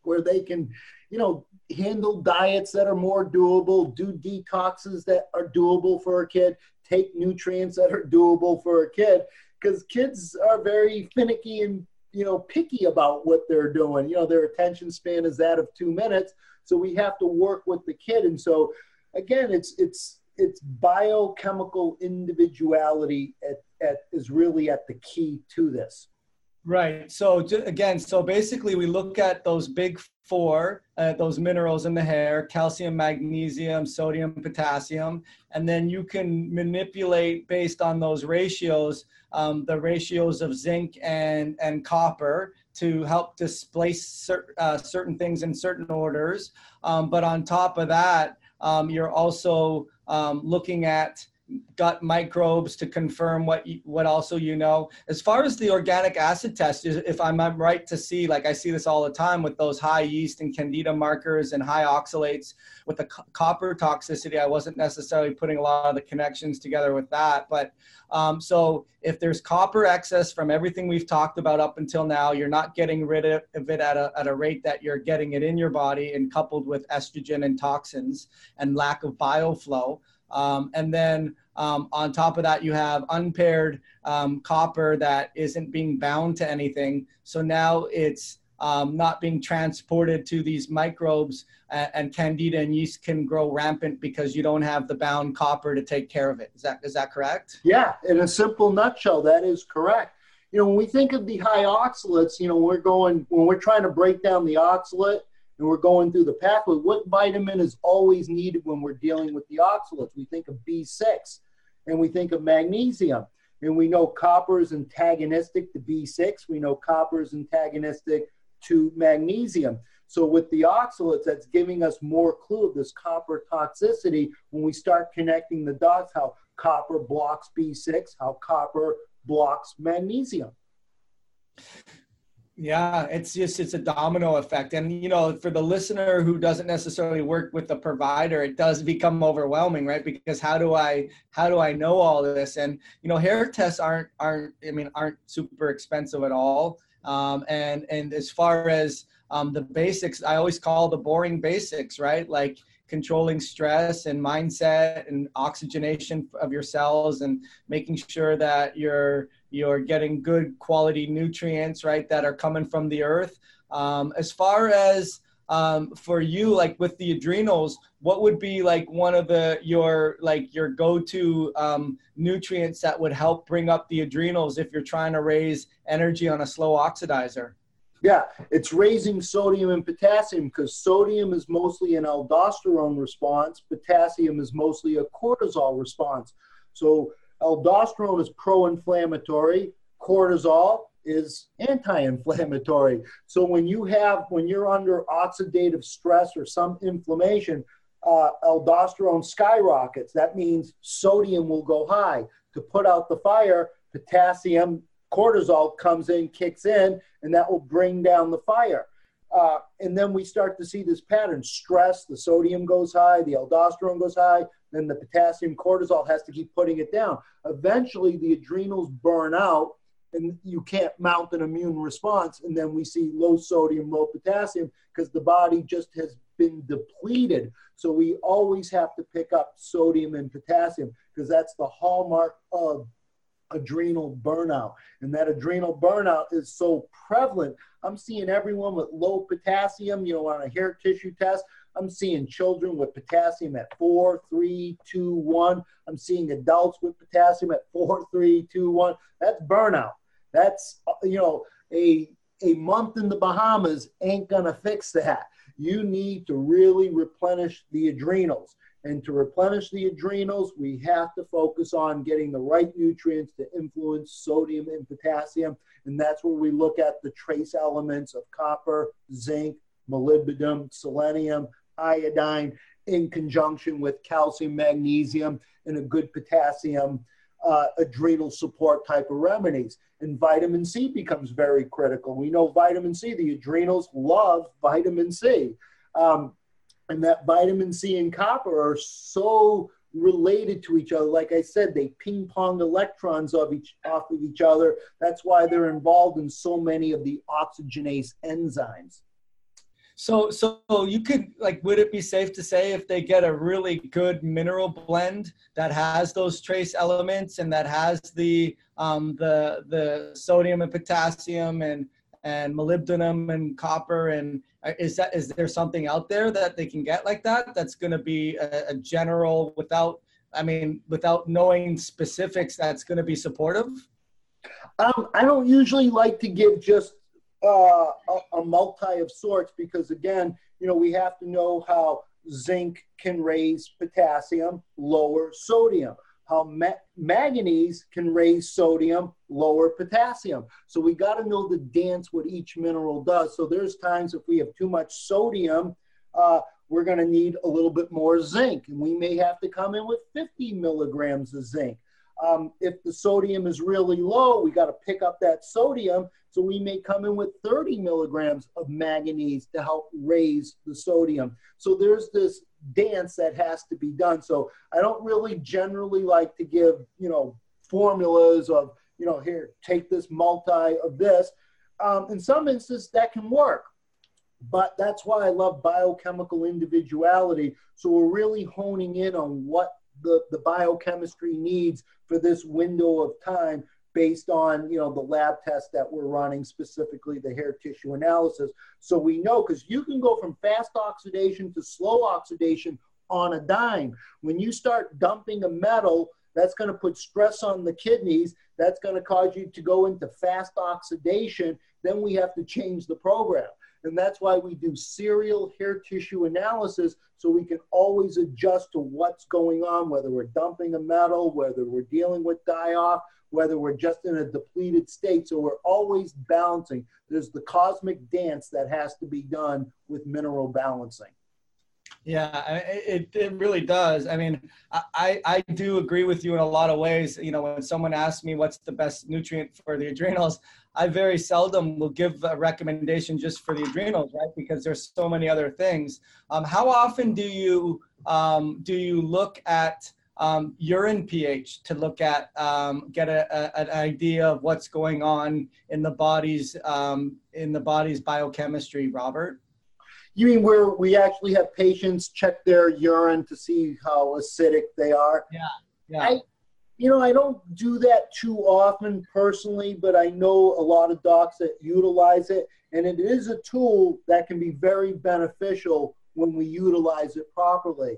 where they can, you know, handle diets that are more doable, do detoxes that are doable for a kid, take nutrients that are doable for a kid because kids are very finicky and you know picky about what they're doing. You know their attention span is that of two minutes so we have to work with the kid. And so again it's it's it's biochemical individuality at, at is really at the key to this Right. So again, so basically, we look at those big four, uh, those minerals in the hair: calcium, magnesium, sodium, potassium, and then you can manipulate based on those ratios, um, the ratios of zinc and and copper to help displace cer- uh, certain things in certain orders. Um, but on top of that, um, you're also um, looking at gut microbes to confirm what you, what also you know. As far as the organic acid test is if i'm right to see like i see this all the time with those high yeast and candida markers and high oxalates with the co- copper toxicity i wasn't necessarily putting a lot of the connections together with that but um, so if there's copper excess from everything we've talked about up until now you're not getting rid of it at a, at a rate that you're getting it in your body and coupled with estrogen and toxins and lack of bile flow um, and then um, on top of that, you have unpaired um, copper that isn't being bound to anything. So now it's um, not being transported to these microbes, and, and, candida and yeast can grow rampant because you don't have the bound copper to take care of it. Is that is that correct? Yeah, in a simple nutshell, that is correct. You know, when we think of the high oxalates, you know, we're going when we're trying to break down the oxalate and we're going through the pathway, what vitamin is always needed when we're dealing with the oxalates? We think of B6 and we think of magnesium. And we know copper is antagonistic to B6. We know copper is antagonistic to magnesium. So with the oxalates, that's giving us more clue of this copper toxicity when we start connecting the dots, how copper blocks B6, how copper blocks magnesium. Yeah, it's just it's a domino effect. And you know, for the listener who doesn't necessarily work with the provider, it does become overwhelming, right? Because how do I how do I know all this? And you know, hair tests aren't aren't I mean aren't super expensive at all. Um, and and as far as um, the basics, I always call the boring basics, right? Like controlling stress and mindset and oxygenation of your cells and making sure that you're you're getting good quality nutrients right that are coming from the earth um, as far as um, for you like with the adrenals what would be like one of the your like your go-to um, nutrients that would help bring up the adrenals if you're trying to raise energy on a slow oxidizer yeah, it's raising sodium and potassium because sodium is mostly an aldosterone response, potassium is mostly a cortisol response. So aldosterone is pro-inflammatory, cortisol is anti-inflammatory. So when you have when you're under oxidative stress or some inflammation, uh, aldosterone skyrockets. That means sodium will go high. To put out the fire, potassium cortisol comes in, kicks in, and that will bring down the fire. Uh, and then we start to see this pattern stress, the sodium goes high, the aldosterone goes high, then the potassium cortisol has to keep putting it down. Eventually, the adrenals burn out, and you can't mount an immune response. And then we see low sodium, low potassium because the body just has been depleted. So we always have to pick up sodium and potassium because that's the hallmark of adrenal burnout. And that adrenal burnout is so prevalent. I'm seeing everyone with low potassium, you know, on a hair tissue test. I'm seeing children with potassium at four, three, two, one. I'm seeing adults with potassium at four, three, two, one. That's burnout. That's, you know, a a month in the Bahamas ain't going to fix that. You need to really replenish the adrenals. And to replenish the adrenals, we have to focus on getting the right nutrients to influence sodium and potassium. And that's where we look at the trace elements of copper, zinc, molybdenum, selenium, iodine, in conjunction with calcium, magnesium, and a good potassium uh, adrenal support type of remedies. And vitamin C becomes very critical. We know vitamin C, the adrenals love vitamin C. Um, and that vitamin C and copper are so related to each other. Like I said, they ping pong electrons of each, off of each other. That's why they're involved in so many of the oxygenase enzymes. So, so you could like, would it be safe to say if they get a really good mineral blend that has those trace elements and that has the um, the the sodium and potassium and and molybdenum and copper and uh, is that is there something out there that they can get like that that's going to be a, a general without I mean without knowing specifics that's going to be supportive? Um, I don't usually like to give just uh, a, a multi of sorts because again, you know, we have to know how zinc can raise potassium, lower sodium. How ma- manganese can raise sodium, lower potassium. So we got to know the dance what each mineral does. So there's times if we have too much sodium, uh, we're going to need a little bit more zinc, and we may have to come in with 50 milligrams of zinc. Um, if the sodium is really low, we got to pick up that sodium. So we may come in with 30 milligrams of manganese to help raise the sodium. So there's this dance that has to be done. So I don't really generally like to give, you know, formulas of, you know, here, take this multi of this. Um, in some instances, that can work. But that's why I love biochemical individuality. So we're really honing in on what the, the biochemistry needs for this window of time based on you know the lab test that we're running specifically the hair tissue analysis. So we know because you can go from fast oxidation to slow oxidation on a dime. When you start dumping a metal that's going to put stress on the kidneys that's going to cause you to go into fast oxidation then we have to change the program. And that's why we do serial hair tissue analysis so we can always adjust to what's going on, whether we're dumping a metal, whether we're dealing with die off, whether we're just in a depleted state. So we're always balancing. There's the cosmic dance that has to be done with mineral balancing. Yeah, it, it really does. I mean, I, I do agree with you in a lot of ways. You know, when someone asks me what's the best nutrient for the adrenals, I very seldom will give a recommendation just for the adrenals, right? Because there's so many other things. Um, how often do you um, do you look at um, urine pH to look at um, get a, a, an idea of what's going on in the body's um, in the body's biochemistry, Robert? You mean where we actually have patients check their urine to see how acidic they are? Yeah. Yeah. I, you know, I don't do that too often personally, but I know a lot of docs that utilize it, and it is a tool that can be very beneficial when we utilize it properly.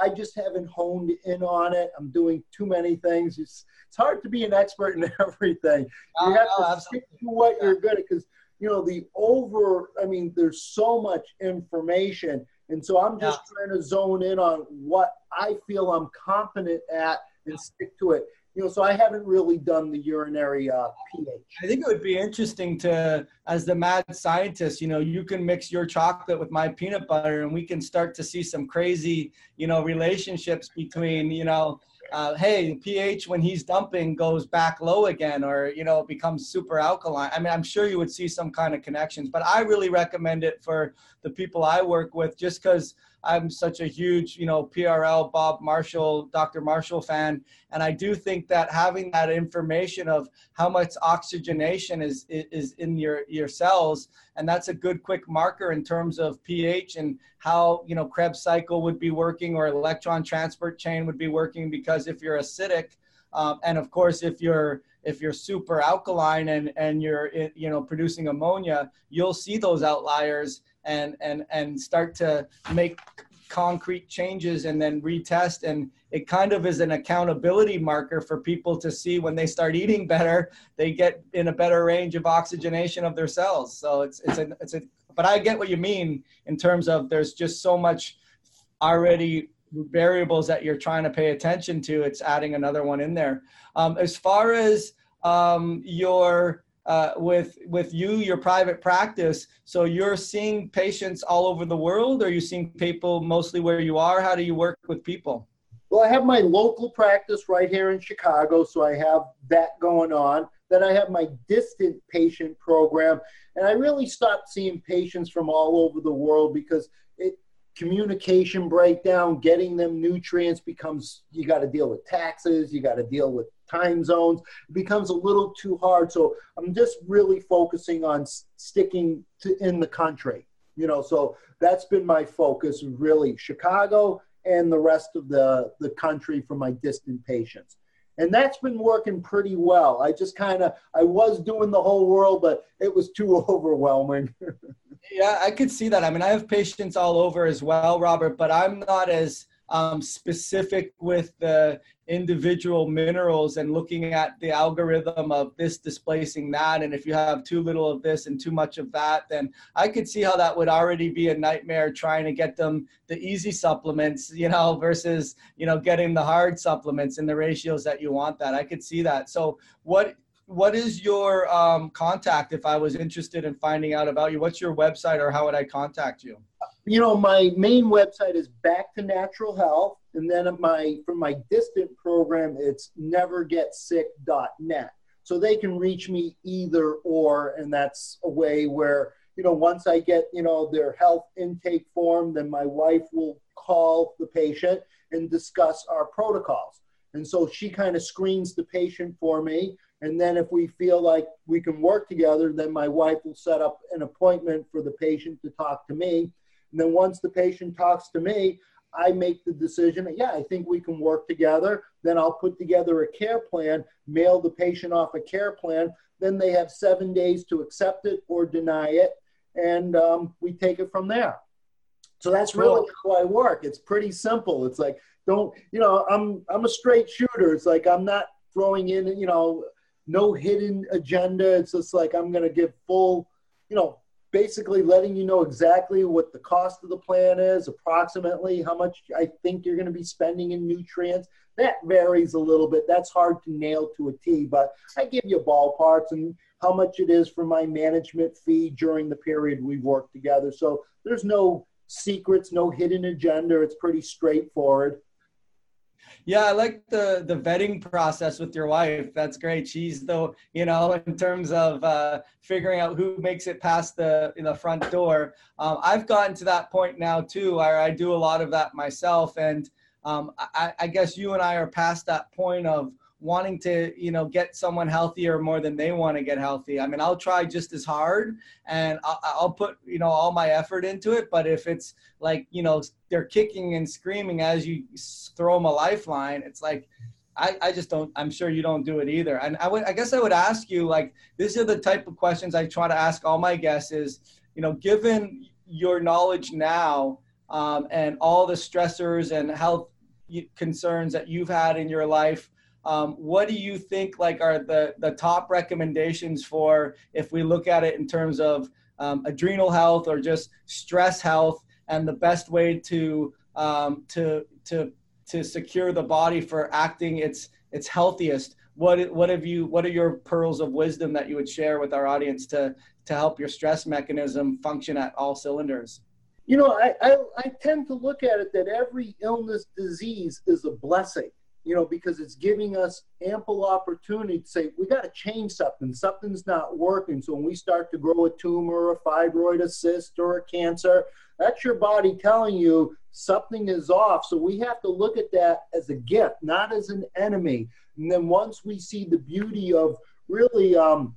I just haven't honed in on it. I'm doing too many things. It's, it's hard to be an expert in everything. You have to stick to what you're good at because you know, the over, I mean, there's so much information. And so I'm just yeah. trying to zone in on what I feel I'm confident at and stick to it. You know, so I haven't really done the urinary uh, pH. I think it would be interesting to, as the mad scientist, you know, you can mix your chocolate with my peanut butter, and we can start to see some crazy, you know, relationships between, you know, uh, hey, pH when he's dumping goes back low again, or you know, becomes super alkaline. I mean, I'm sure you would see some kind of connections, but I really recommend it for the people I work with, just because I'm such a huge, you know, PRL, Bob Marshall, Dr. Marshall fan, and I do think that having that information of how much oxygenation is is in your your cells, and that's a good quick marker in terms of pH and how you know Krebs cycle would be working or electron transport chain would be working. Because if you're acidic, um, and of course if you're if you're super alkaline and and you're you know producing ammonia, you'll see those outliers and and and start to make concrete changes and then retest. And it kind of is an accountability marker for people to see when they start eating better they get in a better range of oxygenation of their cells. So it's it's a it's a but i get what you mean in terms of there's just so much already variables that you're trying to pay attention to. It's adding another one in there. Um, as far as um, your uh, with with you your private practice. So you're seeing patients all over the world? Or are you seeing people mostly where you are? How do you work with people? Well i have my local practice right here in chicago so i have that going on. Then i have my distant patient program and i really stopped seeing patients from all over the world because communication breakdown getting them nutrients becomes you got to deal with taxes you got to deal with time zones. It becomes a little too hard. So I'm just really focusing on sticking to in the country. You know, so that's been my focus really Chicago and the rest of the, the country for my distant patients. And that's been working pretty well. I just kind of I was doing the whole world, but it was too overwhelming. yeah, I could see that. I mean, I have patients all over as well, Robert, but I'm not as um, specific with the individual minerals and looking at the algorithm of this displacing that. And if you have too little of this and too much of that, then I could see how that would already be a nightmare trying to get them the easy supplements, you know, versus, you know, getting the hard supplements in the ratios that you want that. I could see that. So what what is your um, contact if I was interested in finding out about you? What's your website or how would I contact you? you know, my main website is Back to Natural Health, and then my from my distant program, it's nevergetsick.net. So they can reach me either or, and that's a way where you know once I get you know their health intake form, then my wife will call the patient and discuss our protocols. And so she kind of screens the patient for me. And then if we feel like we can work together, then my wife will set up an appointment for the patient to talk to me. And then once the patient talks to me, I make the decision, yeah, I think we can work together. Then I'll put together a care plan, mail the patient off a care plan. Then they have seven days to accept it or deny it. And um, we take it from there. So that's really how I work. It's pretty simple. It's like, don't, you know, I'm, I'm a straight shooter. It's like, I'm not throwing in, you know, no hidden agenda. It's just like, I'm going to give full, you know, basically letting you know exactly what the cost of the plan is, approximately how much I think you're going to be spending in nutrients. That varies a little bit. That's hard to nail to a T, but I give you ballparks and how much it is for my management fee during the period we've worked together. So there's no secrets, no hidden agenda. It's pretty straightforward. Yeah, I like the the vetting process with your wife. That's great. She's the you know in terms of uh, figuring out who makes it past the the front door. Um, I've gotten to that point now too, where I do a lot of that myself, and um, I, I guess you and I are past that point of wanting to you know get someone healthier more than they want to get healthy. I mean i'll try just as hard and I'll, I'll, put you know all my effort into it but if it's like you know they're kicking and screaming as you throw them a lifeline it's like I, I just don't i'm sure you don't do it either. And i would i guess i would ask you like these are the type of questions i try to ask all my guests is you know given your knowledge now um, and all the stressors and health concerns that you've had in your life um, what do you think like are the, the top recommendations for if we look at it in terms of um, adrenal health or just stress health and the best way to um, to to to secure the body for acting its its healthiest? What what have you what are your pearls of wisdom that you would share with our audience to to help your stress mechanism function at all cylinders? You know I, I, I tend to look at it that every illness disease is a blessing you know, because it's giving us ample opportunity to say, we got to change something. Something's not working. So when we start to grow a tumor, a fibroid, a cyst, or a cancer, that's your body telling you something is off. So we have to look at that as a gift, not as an enemy. And then once we see the beauty of really, um,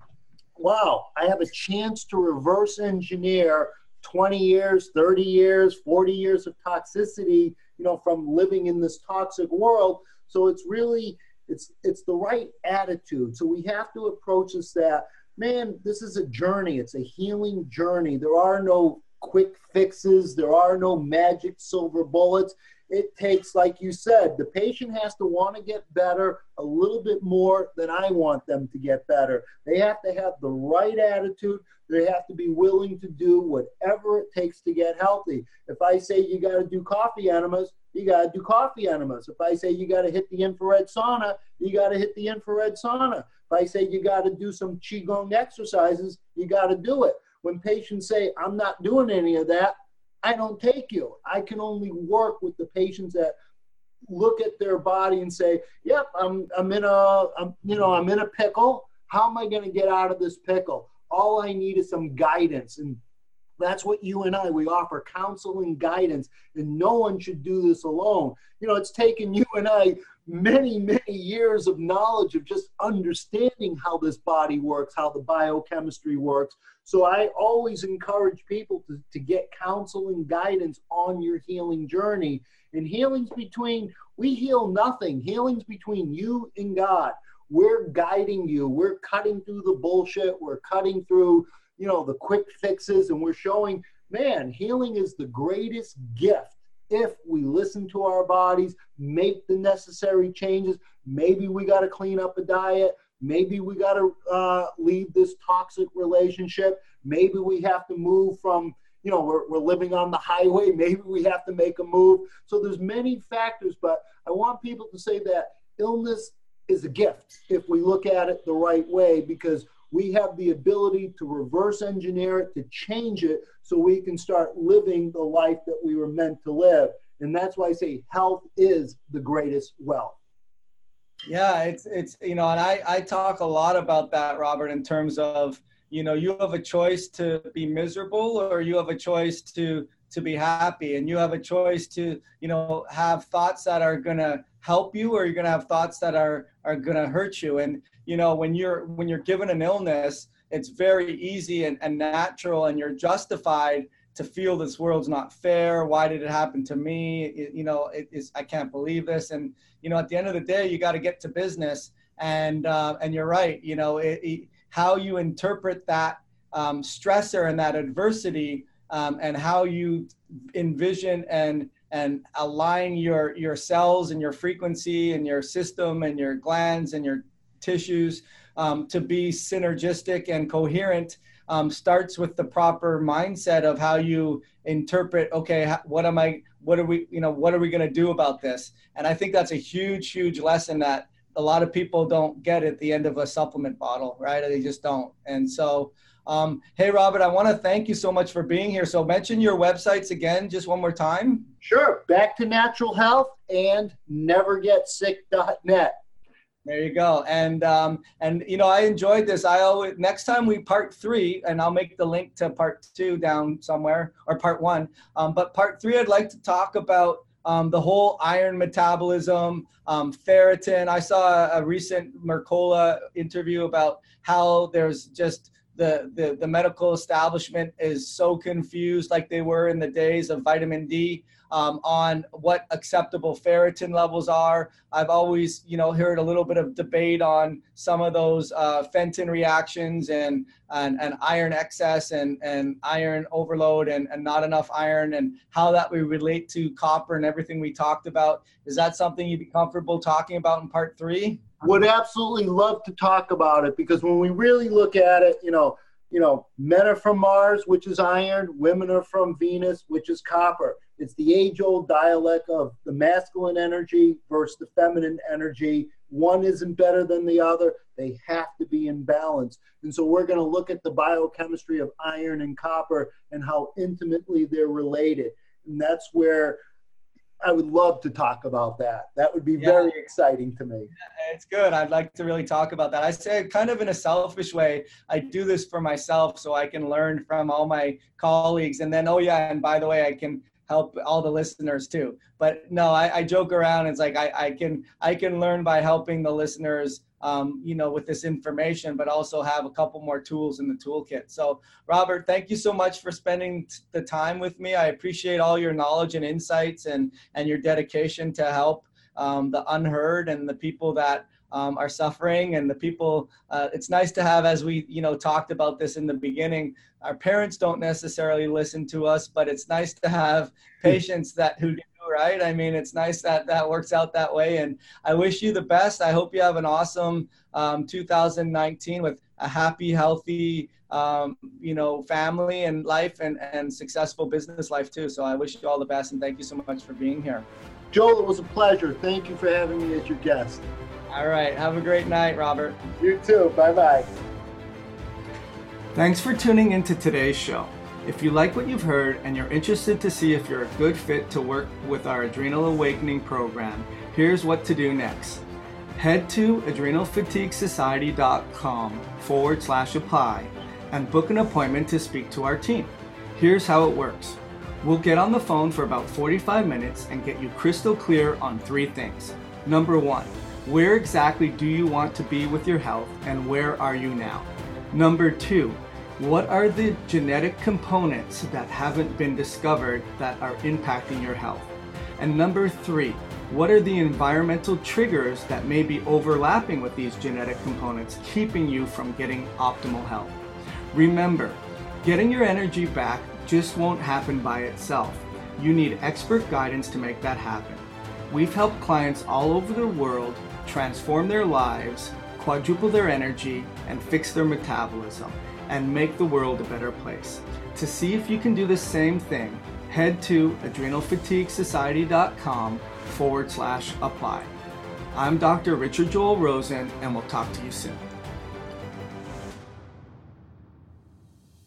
wow, I have a chance to reverse engineer 20 years, 30 years, 40 years of toxicity, you know, from living in this toxic world so it's really it's it's the right attitude. So we have to approach this that man, this is a journey. It's a healing journey. There are no quick fixes. There are no magic silver bullets. It takes, like you said, the patient has to want to get better a little bit more than I want them to get better. They have to have the right attitude. They have to be willing to do whatever it takes to get healthy. If I say you got to do coffee enemas, you got to do coffee enemas. If I say you got to hit the infrared sauna, you got to hit the infrared sauna. If I say you got to do some Qigong exercises, you got to do it. When patients say, I'm not doing any of that, I don't take you. I can only work with the patients that look at their body and say, "Yep, I'm I'm in a I'm you know I'm in a pickle. How am I going to get out of this pickle? All I need is some guidance." And that's what you and I we offer counseling guidance, and no one should do this alone. You know, it's taken you and I many many years of knowledge of just understanding how this body works, how the biochemistry works. So I always encourage people to, to get counseling guidance on your healing journey. And healing's between we heal nothing. Healing's between you and God. We're guiding you. We're cutting through the bullshit. We're cutting through you know, the quick fixes, and we're showing, man, healing is the greatest gift if we listen to our bodies, make the necessary changes. Maybe we got to clean up a diet. Maybe we got to uh, leave this toxic relationship. Maybe we have to move from, you know, we're, we're living on the highway. Maybe we have to make a move. So there's many factors, but I want people to say that illness is a gift if we look at it the right way because we have the ability to reverse engineer it, to change it, so we can start living the life that we were meant to live. And that's why I say health is the greatest wealth. Yeah, it's it's you know, and I I talk a lot about that, Robert, in terms of you know you have a choice to be miserable or you have a choice to to be happy and you have a choice to you know have thoughts that are to help you or you're going to have thoughts that are are going to hurt you. And you know when you're when you're given an illness it's very easy and, and natural and you're justified to feel this world's not fair. Why did it happen to me? It, you know it is i can't believe this. And you know at the end of the day you got to get to business. And uh, and you're right you know it, it, how you interpret that um, stressor and that adversity um, and how you envision and and align your your cells and your frequency and your system and your glands and your tissues um, to be synergistic and coherent um, starts with the proper mindset of how you interpret okay what am i what are we you know what are we going to do about this? And i think that's a huge huge lesson that a lot of people don't get at the end of a supplement bottle right they just don't and so um, hey, Robert, I want to thank you so much for being here. So mention your websites again, just one more time. Sure. Back to Natural Health and nevergetsick.net. There you go. And um, and you know, I enjoyed this. I always next time we part three, and I'll make the link to part two down somewhere or part one. Um, but part three, I'd like to talk about um, the whole iron metabolism, um, ferritin. I saw a, a recent Mercola interview about how there's just the, the, the medical establishment is so confused like they were in the days of vitamin D um, on what acceptable ferritin levels are. I've always, you know, heard a little bit of debate on some of those uh, Fenton reactions and, and, and iron excess and, and iron overload and, and not enough iron and how that would relate to copper and everything we talked about. Is that something you'd be comfortable talking about in part three? would absolutely love to talk about it because when we really look at it, you know, you know, men are from Mars, which is iron, women are from Venus, which is copper. It's the age-old dialect of the masculine energy versus the feminine energy. One isn't better than the other. They have to be in balance. And so we're going to look at the biochemistry of iron and copper and how intimately they're related. And that's where I would love to talk about that. That would be yeah. very exciting to me. It's good. I'd like to really talk about that. I say kind of in a selfish way. I do this for myself so I can learn from all my colleagues. And then, oh yeah, and by the way, I can help all the listeners too. But no, I, I joke around. It's like I, I can I can learn by helping the listeners um, you know, with this information, but also have a couple more tools in the toolkit. So, Robert, thank you so much for spending the time with me. I appreciate all your knowledge and insights and and your dedication to help um, the unheard and the people that um, are suffering and the people uh, it's nice to have as we you know talked about this in the beginning our parents don't necessarily listen to us but it's nice to have patients that who do right? I mean it's nice that that works out that way and i wish you the best. I hope you have an awesome um, 2019 with a happy healthy um, you know family and life and, and successful business life too. So i wish you all the best and thank you so much for being here. Joel it was a pleasure. Thank you for having me as your guest all right. Have a great night, Robert. You too. Bye bye. Thanks for tuning into today's show. If you like what you've heard and you're interested to see if you're a good fit to work with our Adrenal Awakening program, here's what to do next. Head to adrenalfatiguesociety.com forward slash apply and book an appointment to speak to our team. Here's how it works. We'll get on the phone for about 45 minutes and get you crystal clear on three things. Number one, where exactly do you want to be with your health and where are you now? Number two, what are the genetic components that haven't been discovered that are impacting your health? And number three, what are the environmental triggers that may be overlapping with these genetic components, keeping you from getting optimal health? Remember, getting your energy back just won't happen by itself. You need expert guidance to make that happen. We've helped clients all over the world transform their lives, quadruple their energy, and fix their metabolism, and make the world a better place. To see if you can do the same thing, head to adrenalfatiguesociety.com forward slash apply. I'm Dr. Richard Joel Rosen, and we'll talk to you soon.